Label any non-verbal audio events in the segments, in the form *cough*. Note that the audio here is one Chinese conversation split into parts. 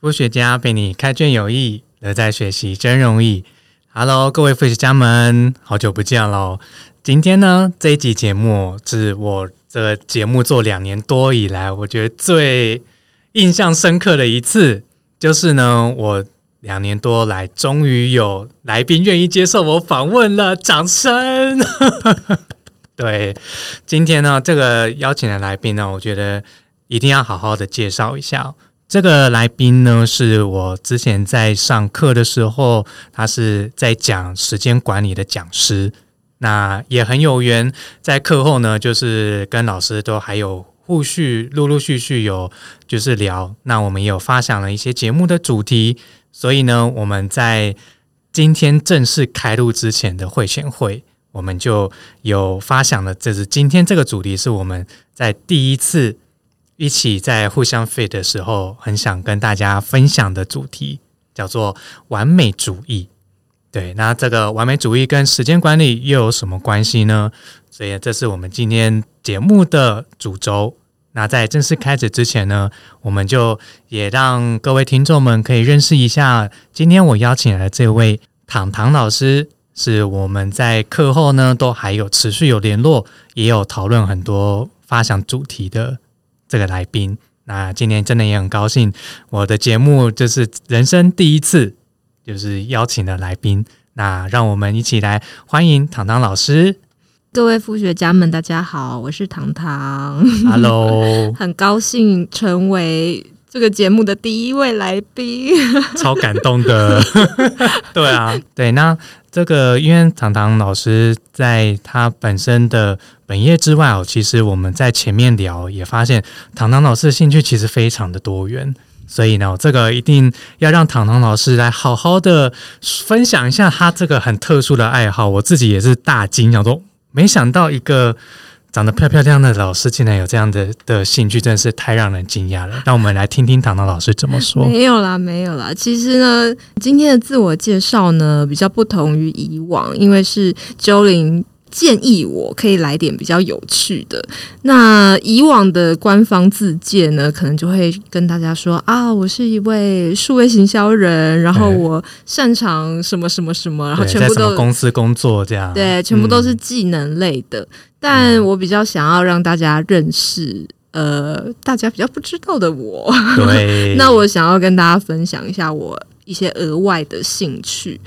科学家陪你开卷有益，乐在学习真容易。Hello，各位科学家们，好久不见喽！今天呢，这一集节目是我这节目做两年多以来，我觉得最印象深刻的一次，就是呢，我两年多来，终于有来宾愿意接受我访问了，掌声！*laughs* 对，今天呢，这个邀请的来宾呢，我觉得一定要好好的介绍一下。这个来宾呢，是我之前在上课的时候，他是在讲时间管理的讲师。那也很有缘，在课后呢，就是跟老师都还有陆续、陆陆续续有就是聊。那我们也有发想了一些节目的主题，所以呢，我们在今天正式开录之前的会前会，我们就有发想了，这是今天这个主题是我们在第一次。一起在互相 fit 的时候，很想跟大家分享的主题叫做完美主义。对，那这个完美主义跟时间管理又有什么关系呢？所以这是我们今天节目的主轴。那在正式开始之前呢，我们就也让各位听众们可以认识一下，今天我邀请来的这位糖糖老师，是我们在课后呢都还有持续有联络，也有讨论很多发想主题的。这个来宾，那今天真的也很高兴，我的节目就是人生第一次，就是邀请的来宾。那让我们一起来欢迎糖糖老师。各位副学家们，大家好，我是糖糖。Hello，*laughs* 很高兴成为这个节目的第一位来宾，超感动的。*laughs* 对啊，对，那这个因为唐唐老师在他本身的。本业之外哦，其实我们在前面聊也发现，唐唐老师的兴趣其实非常的多元，所以呢，这个一定要让唐唐老师来好好的分享一下他这个很特殊的爱好。我自己也是大惊，想说没想到一个长得漂漂亮亮的老师竟然有这样的的兴趣，真的是太让人惊讶了。*laughs* 让我们来听听唐唐老师怎么说。没有啦，没有啦。其实呢，今天的自我介绍呢比较不同于以往，因为是周玲。建议我可以来点比较有趣的。那以往的官方自荐呢，可能就会跟大家说啊，我是一位数位行销人，然后我擅长什么什么什么，然后全部都公司工作这样，对，全部都是技能类的。但我比较想要让大家认识，呃，大家比较不知道的我。对，*laughs* 那我想要跟大家分享一下我一些额外的兴趣。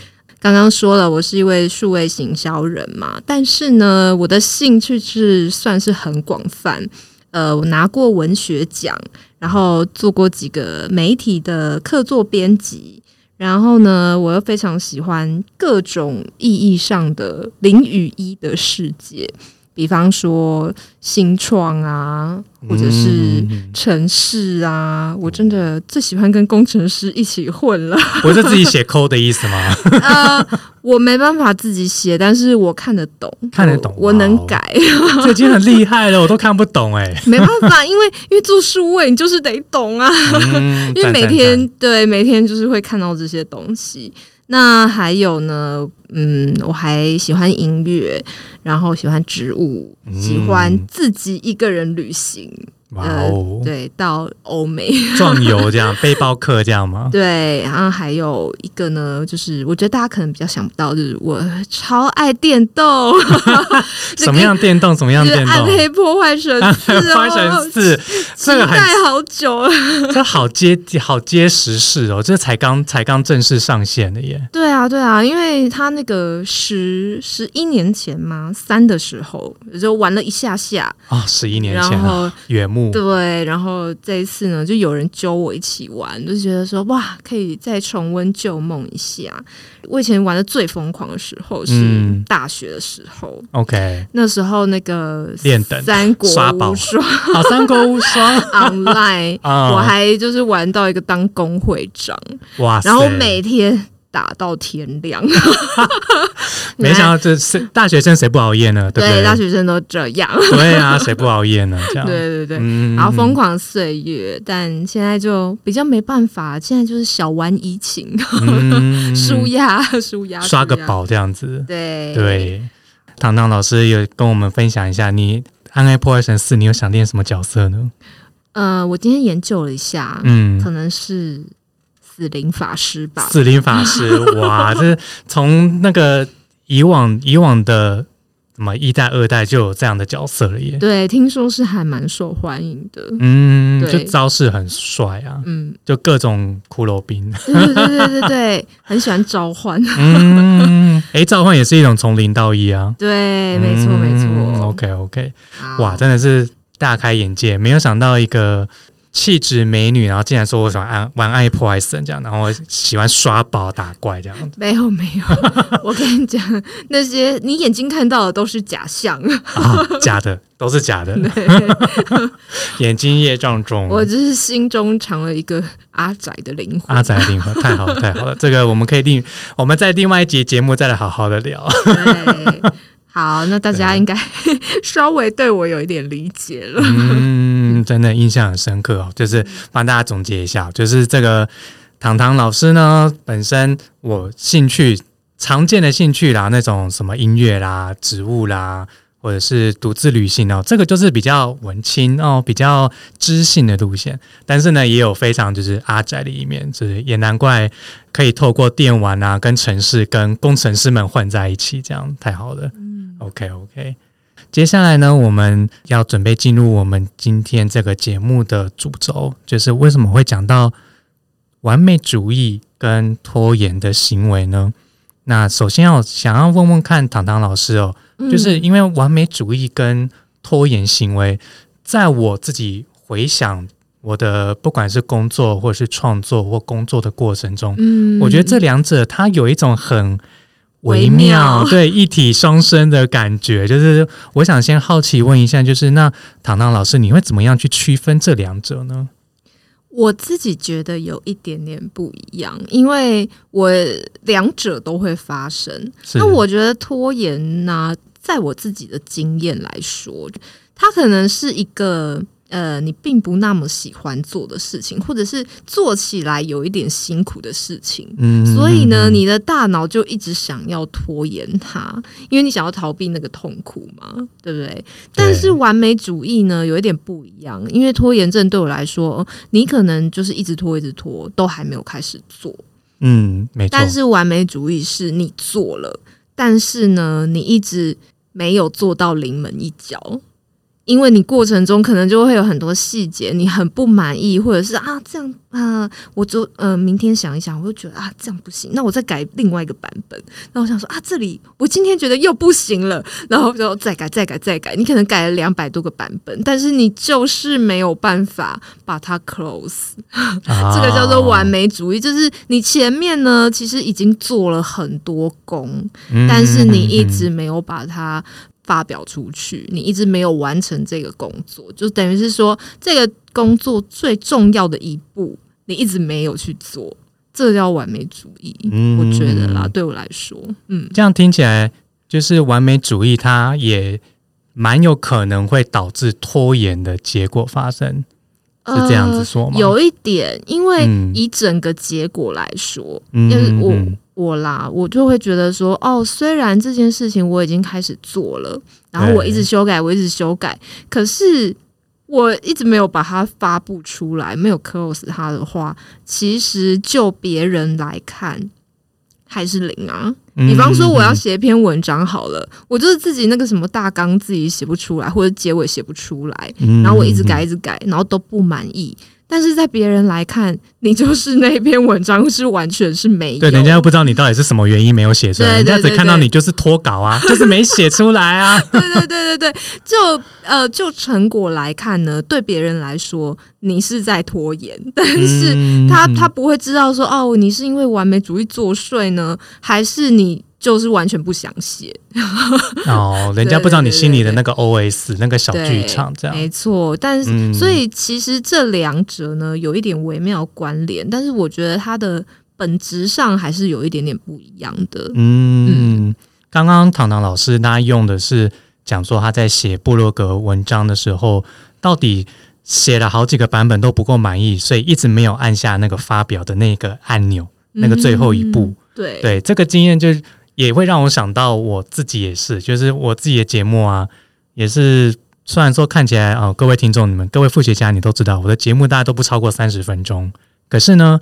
刚刚说了，我是一位数位行销人嘛，但是呢，我的兴趣是算是很广泛。呃，我拿过文学奖，然后做过几个媒体的客座编辑，然后呢，我又非常喜欢各种意义上的零与一的世界。比方说新创啊，或者是城市啊，我真的最喜欢跟工程师一起混了。我是自己写 code 的意思吗？*laughs* 呃，我没办法自己写，但是我看得懂，看得懂，我能改，*laughs* 这已经很厉害了，我都看不懂哎。没办法，因为因为做数位，你就是得懂啊，*laughs* 因为每天对每天就是会看到这些东西。那还有呢，嗯，我还喜欢音乐，然后喜欢植物，喜欢自己一个人旅行。哇哦，对，到欧美 *laughs* 壮游这样，背包客这样吗？*laughs* 对，然后还有一个呢，就是我觉得大家可能比较想不到，就是我超爱电动。*laughs* 什么样电动？什么样电动？暗黑破坏神四，破坏神四，这个待好久了。这好接好接时事哦，这才刚才刚正式上线的耶。对啊，对啊，因为他那个十十一年前嘛，三的时候就玩了一下下啊，十一年前啊，远目。对，然后这一次呢，就有人揪我一起玩，就觉得说哇，可以再重温旧梦一下。我以前玩的最疯狂的时候是大学的时候，OK，那时候那个练等。*laughs* 三国无双，*laughs* *laughs* 啊三国无双。online，我还就是玩到一个当工会长，哇，然后每天。打到天亮，*laughs* 没想到这是大学生谁不熬夜呢？对不对？大学生都这样。*laughs* 对啊，谁不熬夜呢？这样。*laughs* 对对对，然后疯狂岁月，但现在就比较没办法，现在就是小玩怡情，舒压舒压，刷个宝这样子。对对，糖糖老师有跟我们分享一下，你《暗黑破坏神四》，你有想练什么角色呢？呃，我今天研究了一下，嗯，可能是。死灵法师吧？死灵法师，*laughs* 哇，这从那个以往以往的什么一代、二代就有这样的角色了耶。对，听说是还蛮受欢迎的。嗯，就对招式很帅啊，嗯，就各种骷髅兵。对对对对对对，很喜欢召唤。嗯，哎，召唤也是一种从零到一啊。对，没错没错。OK OK，哇，真的是大开眼界，没有想到一个气质美女，然后竟然说我喜欢玩玩爱破坏神这样，然后喜欢刷宝打怪这样子没有没有，*laughs* 我跟你讲，那些你眼睛看到的都是假象，啊，假的都是假的，*laughs* 眼睛业障重。我只是心中藏了一个阿宅的灵魂。阿仔的灵魂太好了，太好了！这个我们可以另我们在另外一节节目再来好好的聊。对，好，那大家应该 *laughs* 稍微对我有一点理解了。嗯，真的印象很深刻哦。就是帮大家总结一下，就是这个糖糖老师呢，本身我兴趣常见的兴趣啦，那种什么音乐啦、植物啦，或者是独自旅行哦，这个就是比较文青哦，比较知性的路线。但是呢，也有非常就是阿宅的一面，就是也难怪可以透过电玩啊，跟城市跟工程师们混在一起，这样太好了。OK OK。接下来呢，我们要准备进入我们今天这个节目的主轴，就是为什么会讲到完美主义跟拖延的行为呢？那首先要想要问问看糖糖老师哦，就是因为完美主义跟拖延行为，在我自己回想我的不管是工作或者是创作或工作的过程中，嗯我觉得这两者它有一种很微微妙，妙对一体双生的感觉。就是我想先好奇问一下，就是那糖糖老师，你会怎么样去区分这两者呢？我自己觉得有一点点不一样，因为我两者都会发生。那我觉得拖延呢、在我自己的经验来说，它可能是一个呃，你并不那么喜欢做的事情，或者是做起来有一点辛苦的事情。嗯所以呢，你的大脑就一直想要拖延它，因为你想要逃避那个痛苦嘛，对不对？但是完美主义呢，有一点不一样，因为拖延症对我来说，你可能就是一直拖，一直拖，都还没有开始做。嗯，没错，但是完美主义是你做了，但是呢，你一直没有做到临门一脚。因为你过程中可能就会有很多细节，你很不满意，或者是啊这样啊，我就呃明天想一想，我就觉得啊这样不行，那我再改另外一个版本。那我想说啊这里我今天觉得又不行了，然后就再改再改再改。你可能改了两百多个版本，但是你就是没有办法把它 close。啊这个叫做完，美主义，就是你前面呢其实已经做了很多功，嗯但是你一直没有把它发表出去，你一直没有完成这个工作，就等于是说这个工作最重要的一步，你一直没有去做，这叫完美主义。嗯我觉得啦，对我来说，嗯，这样听起来就是完美主义，它也蛮有可能会导致拖延的结果发生，是这样子说吗？呃有一点，因为嗯以整个结果来说，嗯，就是我嗯我啦，我就会觉得说，哦，虽然这件事情我已经开始做了，然后我一直修改，我一直修改，可是我一直没有把它发布出来，没有 close 它的话，其实就别人来看还是零啊。比方说，我要写一篇文章好了，我就是自己那个什么大纲自己写不出来，或者结尾写不出来，嗯然后我一直改，一直改，然后都不满意。但是在别人来看，你就是那篇文章是完全是没有，对，人家又不知道你到底是什么原因没有写出来，人家只看到你就是脱稿啊，*laughs* 就是没写出来啊。*laughs* 对对对对对，就呃就成果来看呢，对别人来说你是在拖延，但是嗯他他不会知道说哦，你是因为完美主义作祟呢，还是你就是完全不想写？*laughs* 哦，人家不知道你心里的那个 OS 那个小剧场这样。没错。但是、嗯所以其实这两者呢有一点微妙关联，但是我觉得它的本质上还是有一点点不一样的。嗯，刚刚糖糖老师他用的是讲说他在写布洛格文章的时候，到底写了好几个版本都不够满意，所以一直没有按下那个发表的那个按钮，那个最后一步。嗯对对，这个经验就也会让我想到我自己也是，就是我自己的节目啊，也是虽然说看起来啊、各位听众你们各位副学家你都知道，我的节目大家都不超过三十分钟，可是呢，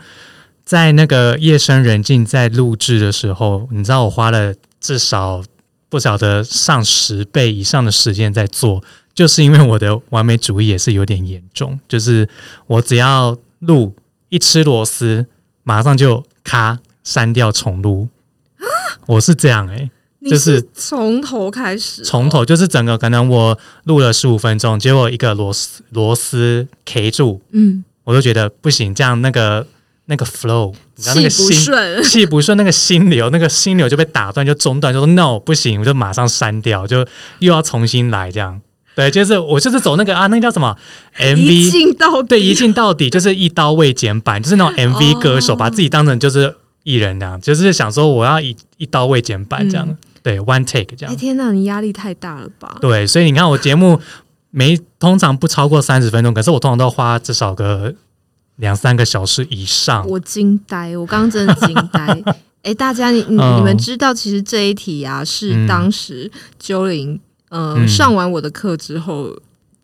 在那个夜深人静在录制的时候，你知道我花了至少不晓得上十倍以上的时间在做，就是因为我的完美主义也是有点严重，就是我只要录一吃螺丝，马上就咔删掉重录。*gasps* 我是这样诶、你就是从头开始哦，从头就是整个可能我录了十五分钟，结果一个螺丝螺丝 K 住，嗯，我就觉得不行，这样那个那个 flow，你知道那气不个心顺，*laughs* 气不顺，那个心流，那个心流就被打断，就中断，就说 no 不行，我就马上删掉，就又要重新来这样。对，就是我就是走那个啊，那个叫什么？MV，镜到底，对，一镜到底，就是一刀未剪版，就是那种 MV 歌手、哦。把自己当成就是艺人那样，就是想说我要一一刀未剪版这样，嗯对，one take 这样。哎天哪，你压力太大了吧？对，所以你看我节目没通常不超过三十分钟，可是我通常都要花至少个两三个小时以上。我惊呆，我刚刚真的惊呆。*laughs* 哎，大家你你嗯你们知道，其实这一题啊，是嗯当时鸠林呃、嗯上完我的课之后，对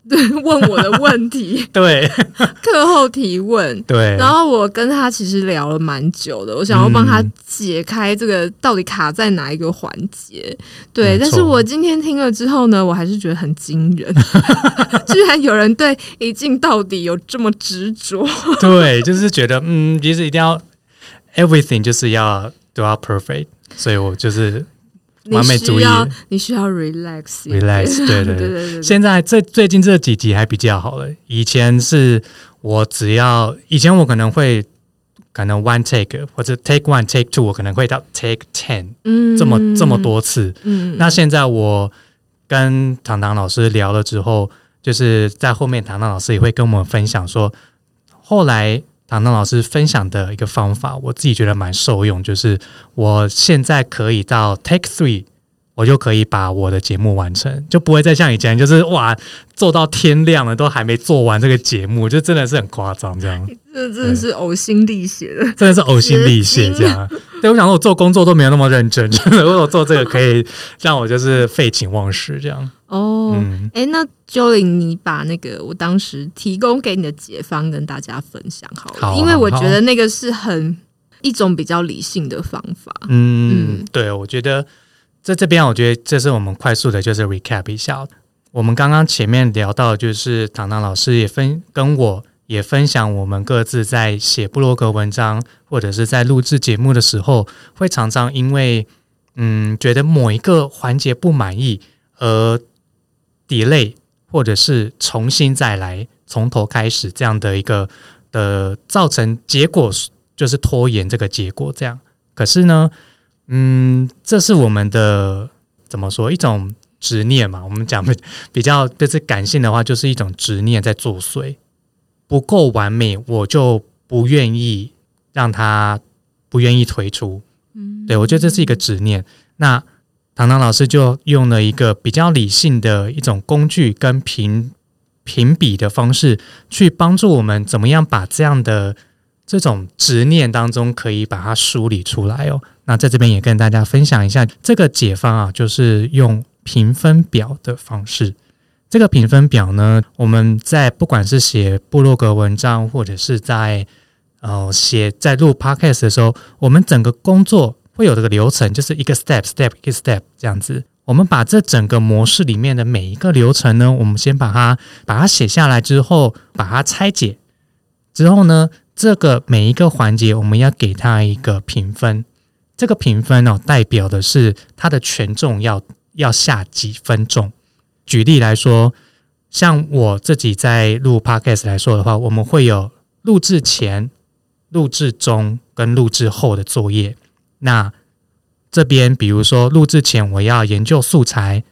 *laughs* 问我的问题，*laughs* 对 *laughs* 课后提问。对，然后我跟他其实聊了蛮久的，我想要帮他嗯解开这个到底卡在哪一个环节。对，但是我今天听了之后呢，我还是觉得很惊人，居然有人对一镜到底有这么执着。对，就是觉得嗯，其实一定要 everything 就是要都要 perfect，所以我就是你完美主义，你需要 relax，relax，对对对。对对对现在这最近这几集还比较好了，以前是我只要以前我可能会可能 one take 或者 take one take two，我可能会到 take ten 嗯。这么这么，多次。嗯，那现在我跟糖糖老师聊了之后，就是在后面糖糖老师也会跟我们分享说，后来糖糖老师分享的一个方法，我自己觉得蛮受用，就是我现在可以到 take three。我就可以把我的节目完成，就不会再像以前，就是哇做到天亮了都还没做完这个节目，就真的是很夸张，这样这真的是呕心沥血的。真的是呕心沥血这样。*laughs* 对，我想说我做工作都没有那么认真，真的，如果我做这个可以让我就是废寝忘食这样。哦，嗯，哎、那 Jolin，你把那个我当时提供给你的解方跟大家分享好了，好啊因为我觉得那个是很一种比较理性的方法。嗯嗯，对，我觉得在这边，我觉得这是我们快速的，就是 recap 一下。我们刚刚前面聊到，就是唐唐老师也分跟我也分享，我们各自在写布洛格文章或者是在录制节目的时候，会常常因为嗯觉得某一个环节不满意而 delay，或者是重新再来从头开始这样的一个的造成结果就是拖延这个结果这样。可是呢，嗯，这是我们的怎么说一种执念嘛？我们讲 *laughs* 比较就是感性的话，就是一种执念在作祟，不够完美，我就不愿意让它不愿意推出。嗯，对我觉得这是一个执念。那唐唐老师就用了一个比较理性的一种工具跟评评比的方式，去帮助我们怎么样把这样的这种执念当中可以把它梳理出来哦。那在这边也跟大家分享一下这个解方啊，就是用评分表的方式。这个评分表呢，我们在不管是写部落格文章，或者是在呃写在录 podcast 的时候，我们整个工作会有这个流程，就是一个 step step 一个 step 这样子。我们把这整个模式里面的每一个流程呢，我们先把它把它写下来之后，把它拆解之后呢，这个每一个环节我们要给它一个评分。这个评分哦，代表的是它的权重要要下几分重。举例来说，像我自己在录 podcast 来说的话，我们会有录制前、录制中跟录制后的作业。那这边比如说录制前我要研究素材，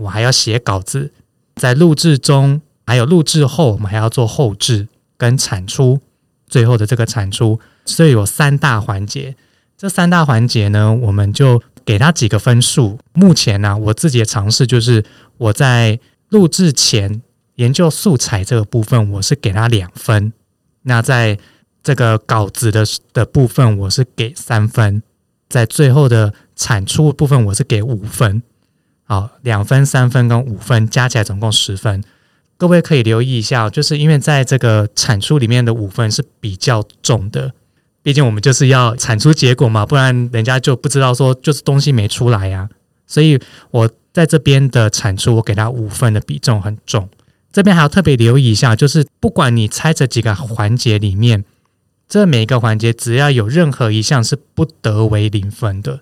我还要写稿子，在录制中还有录制后，我们还要做后置跟产出，最后的这个产出，所以有三大环节。这三大环节呢，我们就给它几个分数。目前呢、我自己的尝试就是我在录制前研究素材这个部分，我是给它两分。那在这个稿子的的部分，我是给三分。在最后的产出部分，我是给五分。好，两分、三分跟五分加起来总共十分。各位可以留意一下，就是因为在这个产出里面的五分是比较重的，毕竟我们就是要产出结果嘛，不然人家就不知道说就是东西没出来呀。所以我在这边的产出，我给他五分的比重很重。这边还要特别留意一下，就是不管你猜这几个环节里面，这每一个环节只要有任何一项是不得为零分的，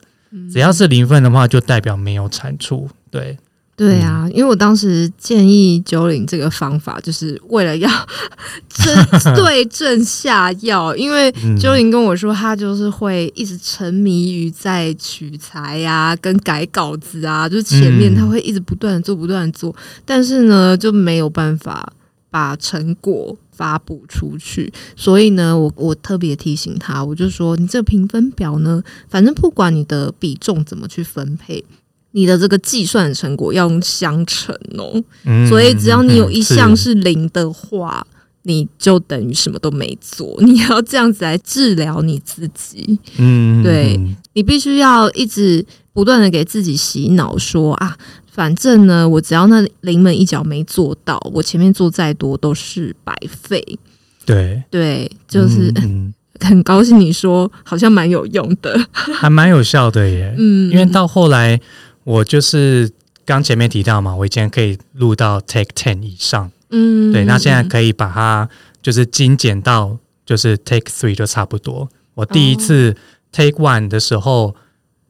只要是零分的话，就代表没有产出。对。对啊，因为我当时建议九零这个方法，就是为了要 *laughs* 针 *laughs* 对症下药。因为九零跟我说，他就是会一直沉迷于在取材呀、跟改稿子啊，就是前面他会一直不断的做、不断的做，但是呢就没有办法把成果发布出去。所以呢，我我特别提醒他，我就说，你这评分表呢，反正不管你的比重怎么去分配。你的这个计算成果要用相乘哦，所以只要你有一项是零的话，你就等于什么都没做。*laughs* 你要这样子来治疗你自己，嗯，对你必须要一直不断的给自己洗脑，说啊，反正呢，我只要那临门一脚没做到，我前面做再多都是白费。对对，就是 *laughs* 很高兴你说好像蛮有用的，*laughs* 还蛮有效的耶。嗯，因为到后来。我就是刚前面提到嘛，我以前可以录到 take ten 以上，嗯，对，那现在可以把它就是精简到就是 take three 就差不多。我第一次 take one 的时候，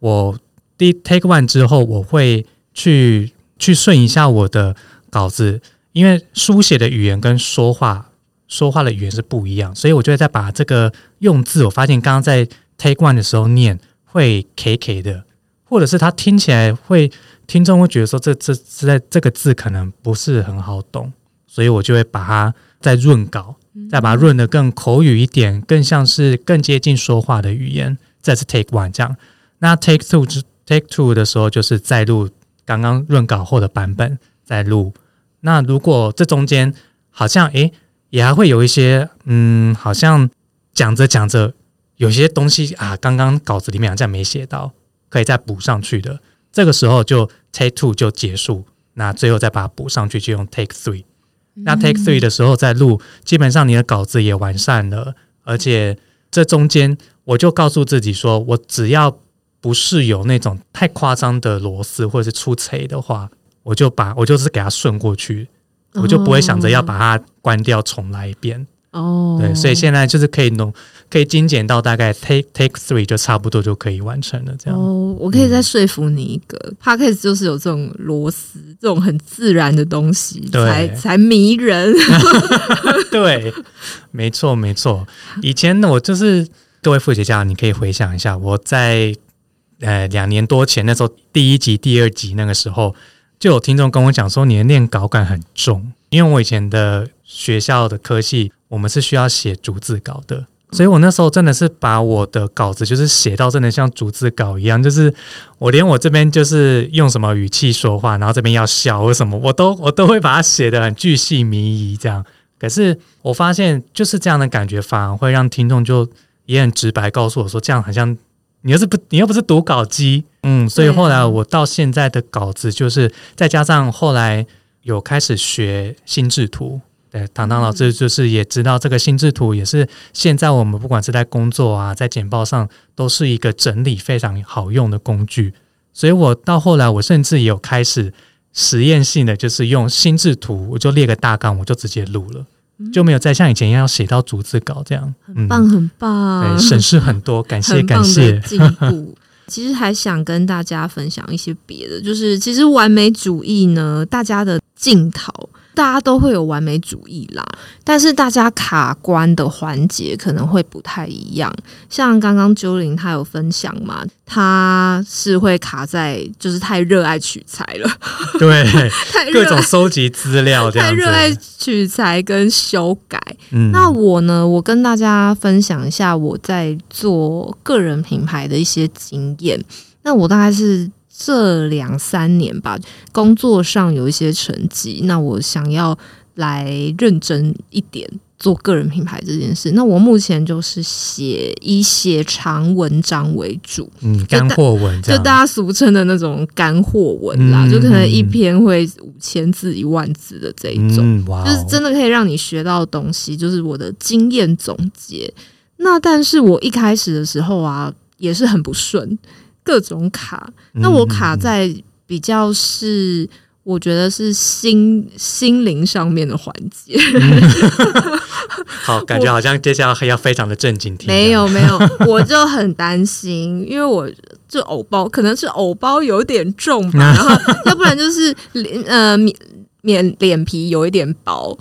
我第 take one 之后，我会去去顺一下我的稿子，因为书写的语言跟说话说话的语言是不一样，所以我就会再把这个用字，我发现刚刚在 take one 的时候念会 k k 的。或者是他听起来会，听众会觉得说这这是在这个字可能不是很好懂，所以我就会把它再润稿，再把它润的更口语一点，更像是更接近说话的语言，再次 take one 这样。那 take two 之 take two 的时候，就是再录刚刚润稿后的版本在录。那如果这中间好像诶也还会有一些嗯，好像讲着讲着有些东西啊，刚刚稿子里面好像没写到。可以再补上去的，这个时候就 take two 就结束，那最后再把它补上去，就用 take three。那 take three 的时候再录，基本上你的稿子也完善了，而且这中间我就告诉自己说，我只要不是有那种太夸张的螺丝或者是出锤的话，我就把我就是给它顺过去，我就不会想着要把它关掉重来一遍。哦，对，所以现在就是可以弄，可以精简到大概 take take three 就差不多就可以完成了。这样哦，我可以再说服你一个 p a c k a g e 就是有这种螺丝，这种很自然的东西才才迷人。*laughs* 对，没错没错。以前呢，我就是各位副学家，你可以回想一下，我在呃两年多前那时候第一集、第二集那个时候，就有听众跟我讲说，你的念稿感很重，因为我以前的。学校的科系，我们是需要写逐字稿的，所以我那时候真的是把我的稿子就是写到真的像逐字稿一样，就是我连我这边就是用什么语气说话，然后这边要笑或什么，我都我都会把它写的很巨细靡遗这样。可是我发现就是这样的感觉，反而会让听众就也很直白告诉我说，这样好像你又是不你又不是读稿机，嗯，所以后来我到现在的稿子就是再加上后来有开始学心智图。对，唐唐老师就是也知道这个心智图也是现在我们不管是在工作啊，在简报上都是一个整理非常好用的工具。所以我到后来，我甚至也有开始实验性的，就是用心智图，我就列个大纲，我就直接录了，就没有再像以前一样写到逐字稿这样。很棒，很棒，对，省事很多，感谢感谢。进步。其实还想跟大家分享一些别的，就是其实完美主义呢，大家的镜头。大家都会有完美主义啦，但是大家卡关的环节可能会不太一样。像刚刚九零他有分享嘛，他是会卡在就是太热爱取材了，对，*laughs* 太各种收集资料，太热爱取材跟修改。那我呢，我跟大家分享一下我在做个人品牌的一些经验。那我大概是。这两三年吧，工作上有一些成绩，那我想要来认真一点做个人品牌这件事。那我目前就是写以写长文章为主，嗯，干货文，就大家俗称的那种干货文啦，就可能一篇会五千字、一万字的这一种，就是真的可以让你学到东西，就是我的经验总结。那但是我一开始的时候啊，也是很不顺，各种卡。那我卡在比较是。我觉得是心心灵上面的环节，*laughs* *laughs* 好，感觉好像接下来要非常的正经。没有没 *laughs* 有，我就很担心，因为我这藕包可能是藕包有点重吧，然后要不然就是脸呃面面脸皮有一点薄，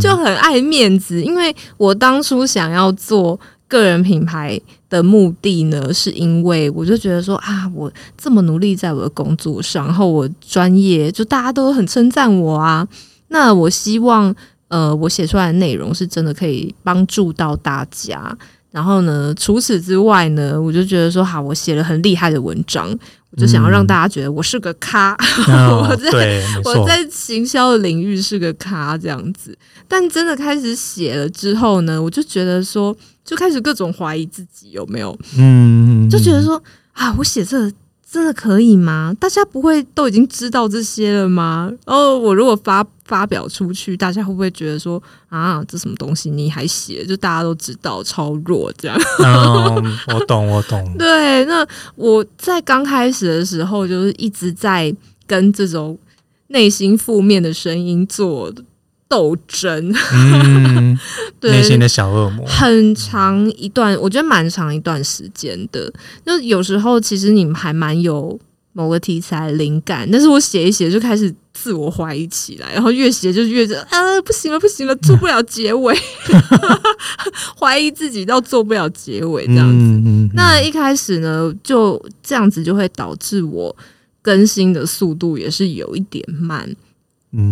就很爱面子。因为我当初想要做。个人品牌的目的呢，是因为我就觉得说啊，我这么努力在我的工作上，然后我专业，就大家都很称赞我啊。那我希望，呃，我写出来的内容是真的可以帮助到大家。然后呢，除此之外呢，我就觉得说，好，我写了很厉害的文章，我就想要让大家觉得我是个咖，*laughs* 我在 *laughs* 我在行销的领域是个咖这样子。但真的开始写了之后呢，我就觉得说。就开始各种怀疑自己有没有，嗯，就觉得说啊，我写这真的可以吗？大家不会都已经知道这些了吗？哦，我如果发发表出去，大家会不会觉得说啊，这什么东西你还写？就大家都知道超弱这样。嗯，我懂，我懂。*laughs* 对，那我在刚开始的时候，就是一直在跟这种内心负面的声音做。斗争，*laughs* 内心的小恶魔，很长一段，我觉得蛮长一段时间的。就有时候，其实你们还蛮有某个题材灵感，但是我写一写就开始自我怀疑起来，然后越写就越觉得啊，不行了，不行了，做不了结尾，*laughs* 怀疑自己到做不了结尾这样子。那一开始呢，就这样子就会导致我更新的速度也是有一点慢。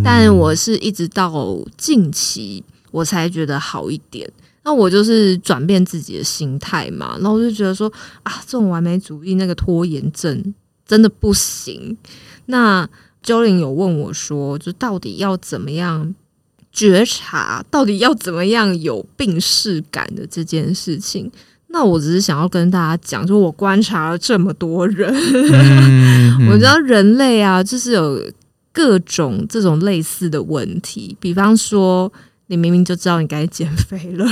但我是一直到近期我才觉得好一点。那我就是转变自己的心态嘛。然后我就觉得说啊，这种完美主义那个拖延症真的不行。那 Jolin 有问我说，就到底要怎么样觉察，到底要怎么样有病视感的这件事情？那我只是想要跟大家讲，就我观察了这么多人，*laughs* 我知道人类啊，就是有。各种这种类似的问题，比方说，你明明就知道你该减肥了，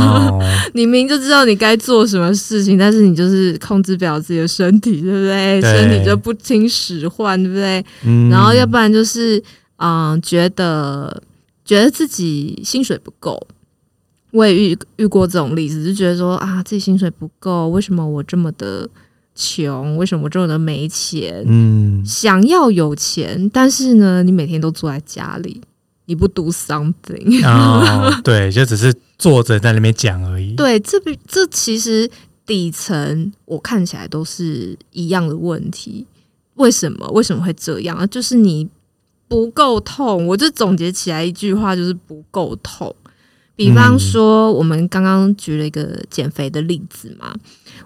*laughs* 你明明就知道你该做什么事情，但是你就是控制不了自己的身体，对不对？身体就不听使唤，对不对？然后要不然就是，嗯，觉得觉得自己薪水不够，我也遇遇过这种例子，就觉得说啊，自己薪水不够，为什么我这么的？穷，为什么我这么没钱？嗯，想要有钱，但是呢，你每天都坐在家里，你不 do something 啊？对，就只是坐着在那边讲而已。*laughs* 对，这这其实底层我看起来都是一样的问题。为什么？为什么会这样？就是你不够痛。我就总结起来一句话，就是不够痛。比方说，我们刚刚举了一个减肥的例子嘛。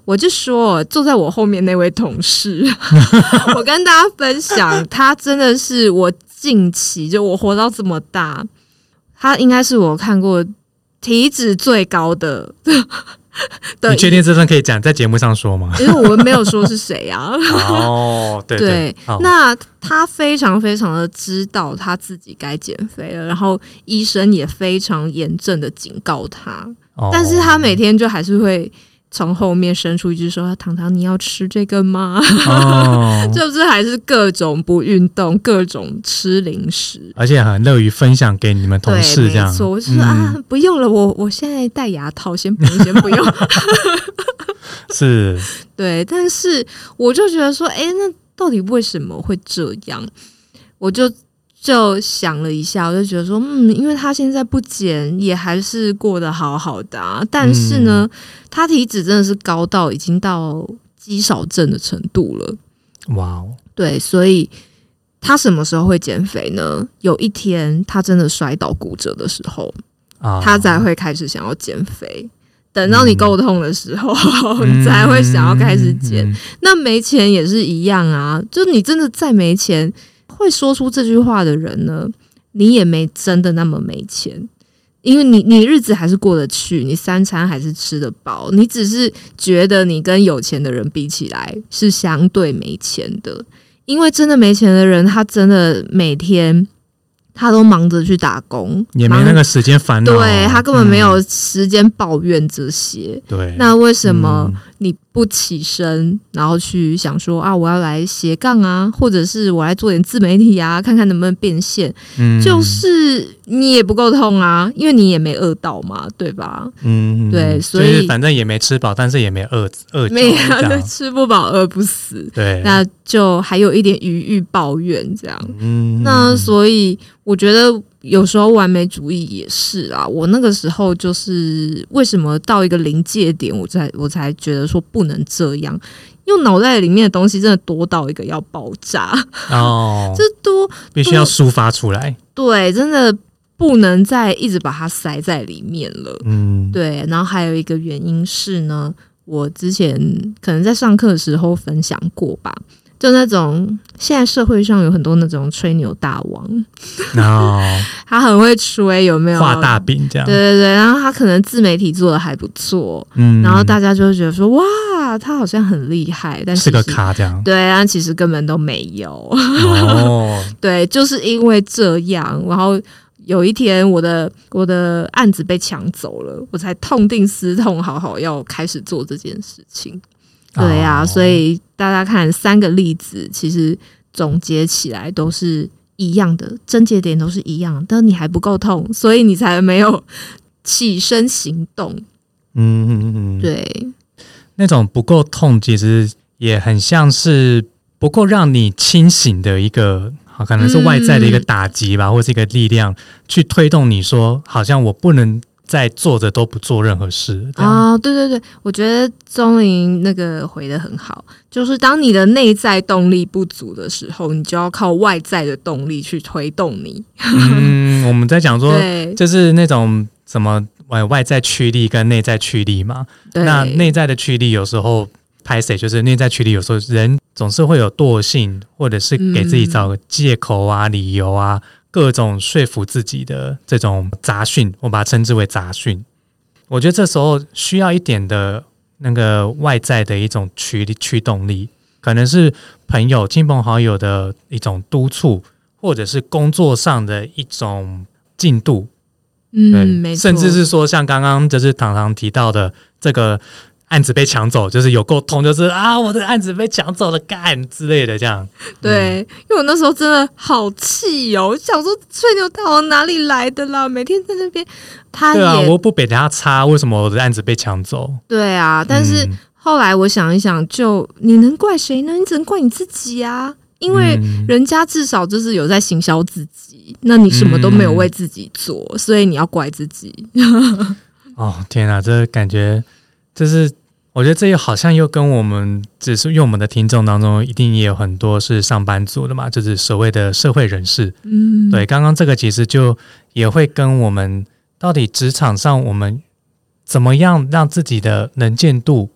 我就说，坐在我后面那位同事，*laughs* 我跟大家分享，他真的是我近期就我活到这么大，他应该是我看过体脂最高的。*laughs* 你确定这段可以讲在节目上说吗？因为我们没有说是谁啊。*laughs* 哦，对对，那他非常非常的知道他自己该减肥了，然后医生也非常严正的警告他，但是他每天就还是会。从后面伸出一句说：“糖糖，你要吃这个吗？” *laughs* 就是还是各种不运动，各种吃零食，而且很乐于分享给你们同事这样。我是说啊，不用了，我我现在戴牙套，先不用，先不用。*laughs* 是，*laughs* 对，但是我就觉得说，哎，那到底为什么会这样？我就。就想了一下，我就觉得说，嗯，因为他现在不减，也还是过得好好的啊。但是呢，他体脂真的是高到已经到肌少症的程度了。哇哦！对，所以他什么时候会减肥呢？有一天他真的摔倒骨折的时候，他才会开始想要减肥。等到你够痛的时候，你 *laughs* 才会想要开始减。那没钱也是一样啊，就你真的再没钱。会说出这句话的人呢，你也没真的那么没钱，因为你你日子还是过得去，你三餐还是吃得饱，你只是觉得你跟有钱的人比起来是相对没钱的，因为真的没钱的人，他真的每天他都忙着去打工，也没那个时间烦恼，对他根本没有嗯时间抱怨这些。对。那为什么嗯你不起身，然后去想说啊，我要来斜杠啊，或者是我来做点自媒体啊，看看能不能变现？嗯就是你也不够痛啊，因为你也没饿到嘛，对吧？嗯对所以就是反正也没吃饱，但是也没饿饿没有 *laughs* 吃不饱饿不死，对，那就还有一点余欲抱怨这样。嗯那所以我觉得有时候完美主义也是啊。我那个时候就是为什么到一个临界点，我才我才觉得说不能这样，因为脑袋里面的东西真的多到一个要爆炸，哦，*laughs* 这多必须要抒发出来，对，真的不能再一直把它塞在里面了。嗯，对，然后还有一个原因是呢，我之前可能在上课的时候分享过吧，就那种现在社会上有很多那种吹牛大王，然后 *laughs* 他很会吹，有没有？画大饼这样，对对对，然后他可能自媒体做的还不错，嗯，然后大家就会觉得说哇，他好像很厉害，但是个其实。咖这样，对啊，其实根本都没有。哦，*laughs* 对，就是因为这样，然后有一天我的我的案子被抢走了，我才痛定思痛，好好要开始做这件事情。对呀、哦。所以大家看三个例子，其实总结起来都是一样的，症结点都是一样，但你还不够痛，所以你才没有起身行动。嗯嗯嗯，对，那种不够痛，其实也很像是不够让你清醒的一个，好可能是外在的一个打击吧，或是一个力量去推动你说，好像我不能再坐着都不做任何事。啊、对对对，我觉得钟林那个回的很好，就是当你的内在动力不足的时候，你就要靠外在的动力去推动你。嗯，*laughs* 我们在讲说，就是那种什么外外在驱力跟内在驱力嘛。那内在的驱力有时候拍谁，就是内在驱力有时候人总是会有惰性，或者是给自己找个借口啊、理由啊，各种说服自己的这种杂讯，我把它称之为杂讯。我觉得这时候需要一点的那个外在的一种驱力驱动力，可能是朋友、亲朋好友的一种督促，或者是工作上的一种进度，嗯，没错，甚至是说像刚刚就是糖糖提到的这个案子被抢走，就是有沟通，就是啊，我的案子被抢走了，干之类的这样。对，因为我那时候真的好气哦，我想说吹牛大王哪里来的啦？每天在那边，他对啊，也我不比他差，为什么我的案子被抢走？对啊，但是嗯后来我想一想，就你能怪谁呢？你只能怪你自己啊，因为嗯人家至少就是有在行销自己，那你什么都没有为自己做，所以你要怪自己。*laughs* 哦天啊，这感觉就是。我觉得这又好像又跟我们，只是因为我们的听众当中，一定也有很多是上班族的嘛，就是所谓的社会人士。嗯，对，刚刚这个其实就也会跟我们到底职场上我们怎么样让自己的能见度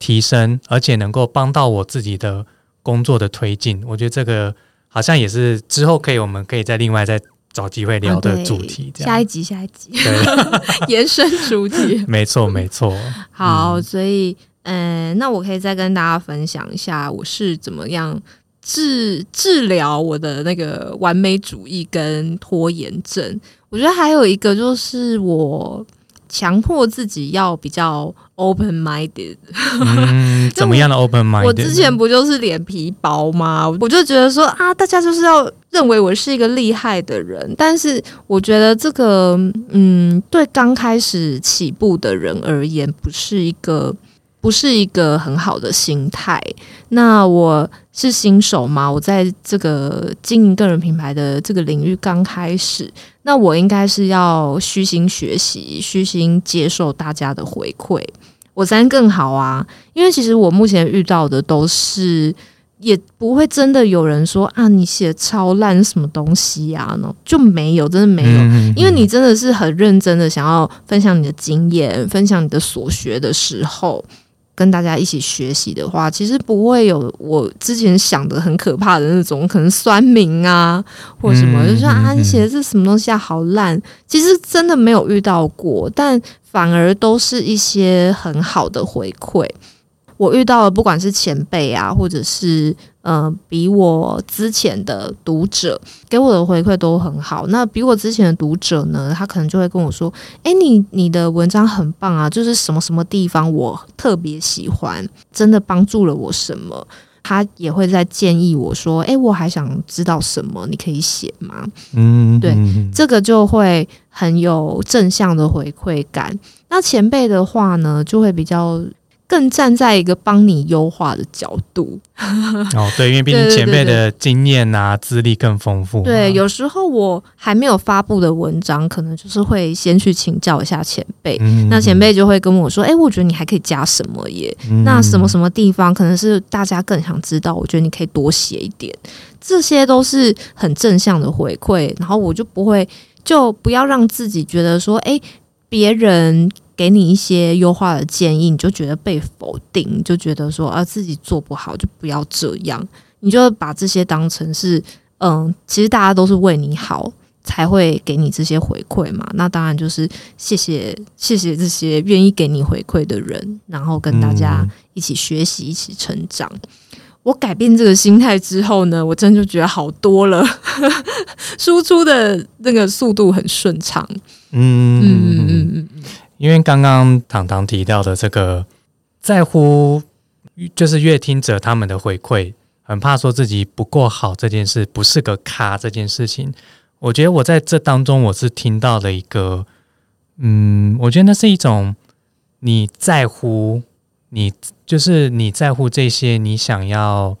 提升，而且能够帮到我自己的工作的推进。我觉得这个好像也是之后可以，我们可以再另外再找机会聊的主题。这样，下一集，下一集对，*laughs* 延伸主题。*laughs* 没错，没错。好，所以，嗯、那我可以再跟大家分享一下我是怎么样治治疗我的那个完美主义跟拖延症。我觉得还有一个就是我强迫自己要比较 open minded。嗯，*laughs* 怎么样的 open mind？我之前不就是脸皮薄吗？我就觉得说啊，大家就是要认为我是一个厉害的人，但是我觉得这个，嗯，对刚开始起步的人而言，不是一个不是一个很好的心态。那我是新手嘛，我在这个经营个人品牌的这个领域刚开始，那我应该是要虚心学习，虚心接受大家的回馈。我才能更好啊！因为其实我目前遇到的都是，也不会真的有人说啊，你写超烂什么东西啊，呢就没有，真的没有。嗯因为你真的是很认真的想要分享你的经验，分享你的所学的时候，跟大家一起学习的话，其实不会有我之前想的很可怕的那种，可能酸民啊或什么，嗯就说啊嗯你写的这什么东西啊，好烂。其实真的没有遇到过，但反而都是一些很好的回馈。我遇到的不管是前辈啊，或者是呃比我之前的读者给我的回馈都很好。那比我之前的读者呢，他可能就会跟我说：“诶，你你的文章很棒啊，就是什么什么地方我特别喜欢，真的帮助了我什么。”他也会在建议我说：“诶，我还想知道什么，你可以写吗？”嗯，对嗯这个就会很有正向的回馈感。那前辈的话呢，就会比较更站在一个帮你优化的角度。哦，对，因为毕竟对对前辈的经验啊、资历更丰富嘛。对，有时候我还没有发布的文章，可能就是会先去请教一下前辈。嗯那前辈就会跟我说：“诶，我觉得你还可以加什么耶？嗯那什么什么地方可能是大家更想知道，我觉得你可以多写一点。”这些都是很正向的回馈，然后我就不会就不要让自己觉得说：“诶，别人给你一些优化的建议，你就觉得被否定，你就觉得说啊自己做不好，就不要这样。”你就把这些当成是嗯，其实大家都是为你好。才会给你这些回馈嘛？那当然就是谢谢谢谢这些愿意给你回馈的人，然后跟大家嗯一起学习、一起成长。我改变这个心态之后呢，我真的就觉得好多了，*laughs* 输出的那个速度很顺畅。嗯嗯嗯嗯嗯嗯，因为刚刚糖糖提到的这个在乎，就是乐听者他们的回馈，很怕说自己不够好这件事，不是个咖这件事情。我觉得我在这当中，我是听到了一个，嗯，我觉得那是一种你在乎，你就是你在乎这些你想要，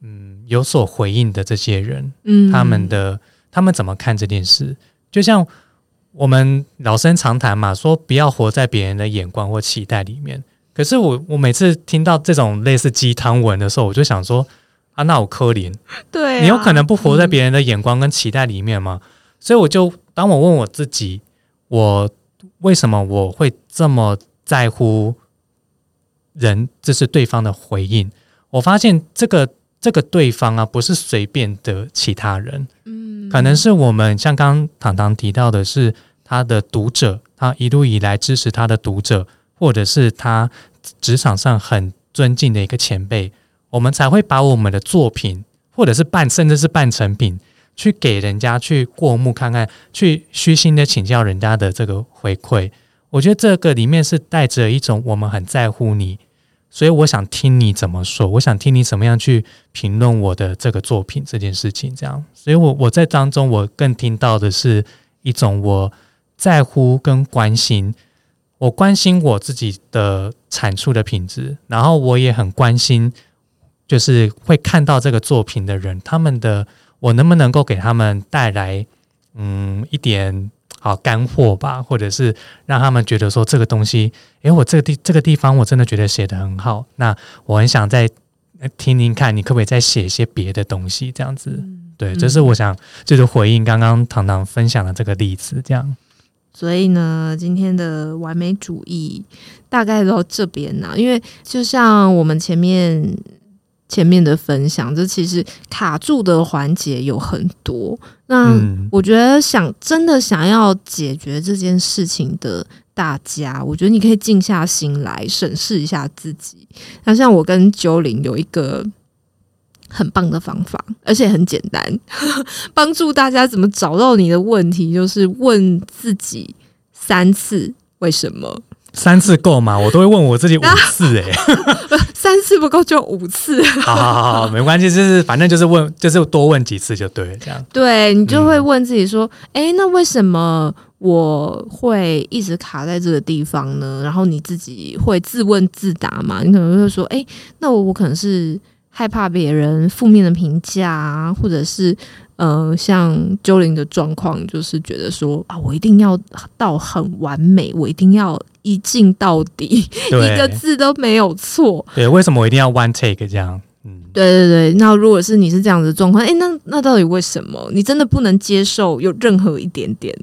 嗯，有所回应的这些人，嗯他们的他们怎么看这件事？就像我们老生常谈嘛，说不要活在别人的眼光或期待里面。可是我我每次听到这种类似鸡汤文的时候，我就想说啊，那我柯林，对、啊，你有可能不活在别人的眼光跟期待里面吗？所以我就当我问我自己，我为什么我会这么在乎人，这是对方的回应？我发现这个这个对方啊，不是随便的其他人，嗯，可能是我们像刚刚糖糖提到的是他的读者，他一路以来支持他的读者，或者是他职场上很尊敬的一个前辈，我们才会把我们的作品，或者是半甚至是半成品，去给人家去过目看看，去虚心的请教人家的这个回馈。我觉得这个里面是带着一种我们很在乎你，所以我想听你怎么说，我想听你怎么样去评论我的这个作品这件事情，这样。所以我我在当中我更听到的是一种我在乎跟关心，我关心我自己的产出的品质，然后我也很关心，就是会看到这个作品的人，他们的我能不能够给他们带来嗯一点好干货吧，或者是让他们觉得说这个东西，诶，我这个地这个地方我真的觉得写的很好，那我很想再呃听听看，你可不可以再写一些别的东西，这样子。对，这是我想就是回应刚刚糖糖分享的这个例子，这样。所以呢，今天的完美主义大概到这边呢、因为就像我们前面前面的分享，这其实卡住的环节有很多。那嗯我觉得想真的想要解决这件事情的大家，我觉得你可以静下心来审视一下自己。那像我跟九零有一个很棒的方法，而且很简单，*laughs* 帮助大家怎么找到你的问题，就是问自己三次为什么，三次够吗？我都会问我自己五次、欸，*laughs* 三次不够就五次。*laughs* 好好好好，没关系，就是反正就是问，就是多问几次就对了，这样。对你就会问自己说：“诶，那为什么我会一直卡在这个地方呢？”然后你自己会自问自答嘛？你可能会说：“诶，那我我可能是害怕别人负面的评价啊，或者是呃，像鸠林的状况，就是觉得说啊，我一定要到很完美，我一定要一镜到底，一个字都没有错。”对，为什么我一定要 one take 这样？嗯，对对对，那如果是你是这样子的状况，诶，那那到底为什么？你真的不能接受有任何一点点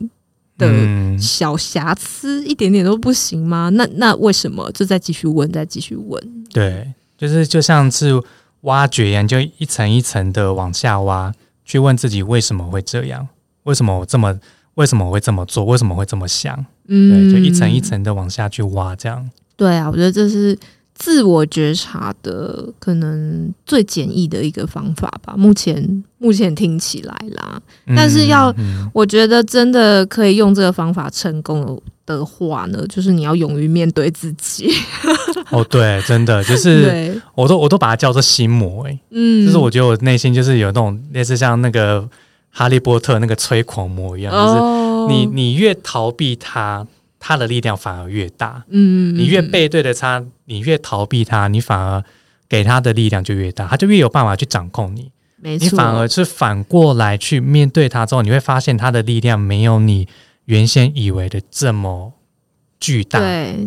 的嗯小瑕疵，一点点都不行吗？那那为什么？就再继续问，再继续问。对，就是就像是挖掘一样，就一层一层的往下挖，去问自己为什么会这样，为什么我这么，为什么我会这么做，为什么会这么想？嗯，对，就一层一。层的往下去挖，这样。对啊，我觉得这是自我觉察的可能最简易的一个方法吧。目前目前听起来啦，但是要嗯我觉得真的可以用这个方法成功的话呢，就是你要勇于面对自己。*laughs* 哦，对，真的就是，我都我都把它叫做心魔、欸，嗯，就是我觉得我内心就是有那种类似像那个哈利波特那个催狂魔一样，就是哦，你你越逃避他，他的力量反而越大；嗯，你越背对着他，你越逃避他，你反而给他的力量就越大，他就越有办法去掌控你。没错，你反而是反过来去面对他之后，你会发现他的力量没有你原先以为的这么巨大，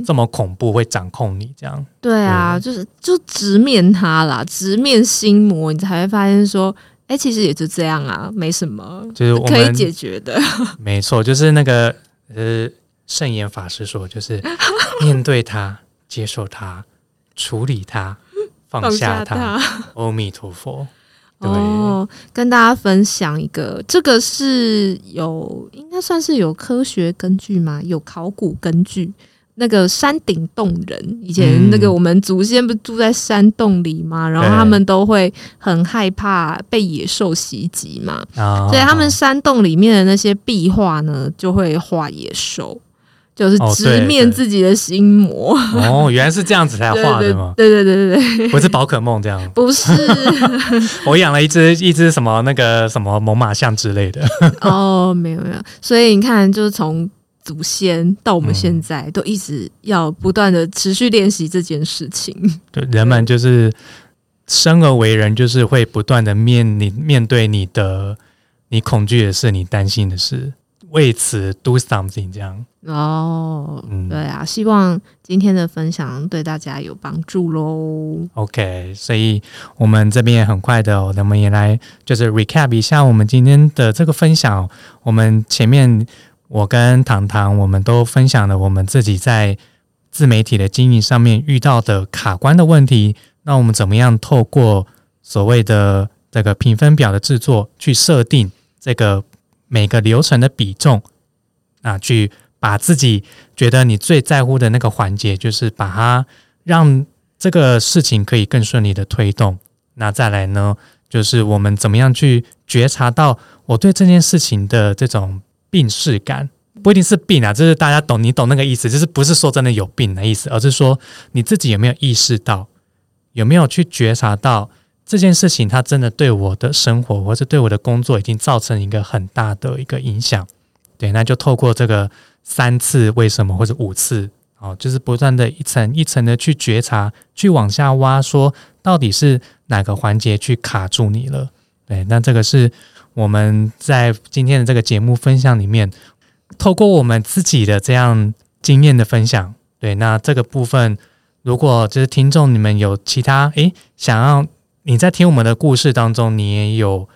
这么恐怖，会掌控你这样。对啊，就是就直面他啦，直面心魔，你才会发现说，哎、其实也就这样啊，没什么，就是我可以解决的。*laughs* 没错，就是那个呃，圣严法师说，就是 *laughs* 面对它，接受它，处理它，放下它。阿弥陀佛。对，哦，跟大家分享一个，这个是有应该算是有科学根据吗？有考古根据。那个山顶洞人，以前那个嗯。我们祖先不是住在山洞里吗？然后他们都会很害怕被野兽袭击嘛，啊。所以他们山洞里面的那些壁画呢，就会画野兽，就是哦直面自己的心魔。哦，原来是这样子才画的吗？*laughs* 对对对对对，不是宝可梦这样，不是。*laughs* 我养了一只一只什么那个什么猛犸象之类的。*laughs* 哦，没有没有，所以你看，就是从祖先到我们嗯现在，都一直要不断的持续练习这件事情。对，人们就是生而为人，就是会不断的面你面对你的你恐惧的事，你担心的事，为此 do something 这样。哦，嗯对啊，希望今天的分享对大家有帮助喽。OK，所以我们这边也很快的、哦，我们也来就是 recap 一下我们今天的这个分享。我们前面我跟糖糖，我们都分享了我们自己在自媒体的经营上面遇到的卡关的问题。那我们怎么样透过所谓的这个评分表的制作，去设定这个每个流程的比重，啊，去把自己觉得你最在乎的那个环节，就是把它让这个事情可以更顺利的推动。那再来呢，就是我们怎么样去觉察到我对这件事情的这种病视感，不一定是病啊，就是大家懂，你懂那个意思，就是不是说真的有病的意思，而是说你自己有没有意识到，有没有去觉察到这件事情，它真的对我的生活或者对我的工作已经造成一个很大的一个影响。对，那就透过这个三次为什么或者五次哦，就是不断的一层一层的去觉察，去往下挖，说到底是哪个环节去卡住你了？对，那这个是我们在今天的这个节目分享里面，透过我们自己的这样经验的分享，对，那这个部分，如果就是听众你们有其他诶想要你在听我们的故事当中，你也有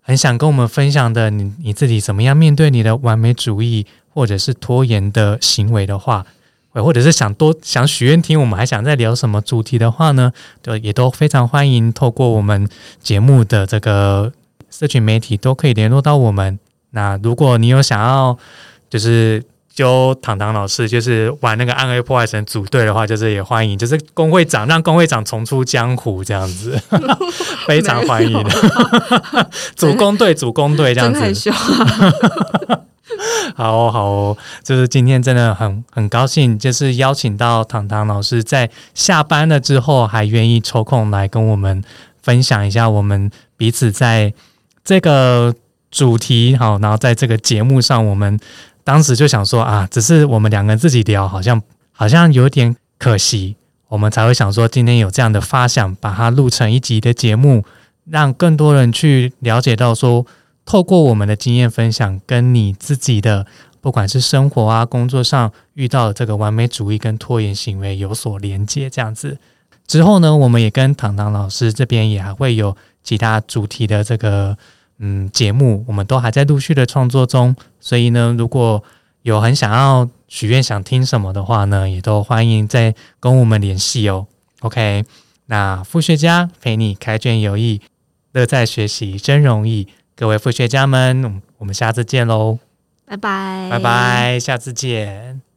很想跟我们分享的，你你自己怎么样面对你的完美主义或者是拖延的行为的话，或者是想多想许愿听我们还想再聊什么主题的话呢，对，也都非常欢迎透过我们节目的这个社群媒体都可以联络到我们。那如果你有想要就是揪糖糖老师，就是玩那个暗黑破坏神组队的话，就是也欢迎，就是工会长让工会长重出江湖这样子，*laughs* 非常欢迎 *laughs* 的。组工队，组工队这样子真害，羞啊！*laughs* 好哦好哦，就是今天真的很很高兴，就是邀请到糖糖老师在下班了之后，还愿意抽空来跟我们分享一下我们彼此在这个主题好，然后在这个节目上，我们当时就想说啊，只是我们两个人自己聊，好像好像有点可惜，我们才会想说今天有这样的发想，把它录成一集的节目，让更多人去了解到说。透过我们的经验分享，跟你自己的不管是生活啊、工作上遇到的这个完美主义跟拖延行为有所连接，这样子之后呢，我们也跟糖糖老师这边也还会有其他主题的这个嗯节目，我们都还在陆续的创作中，所以呢，如果有很想要许愿、想听什么的话呢，也都欢迎再跟我们联系哦。OK，那副学家陪你开卷有益，乐在学习真容易。各位副学家们，我们下次见喽，拜拜，拜拜，下次见。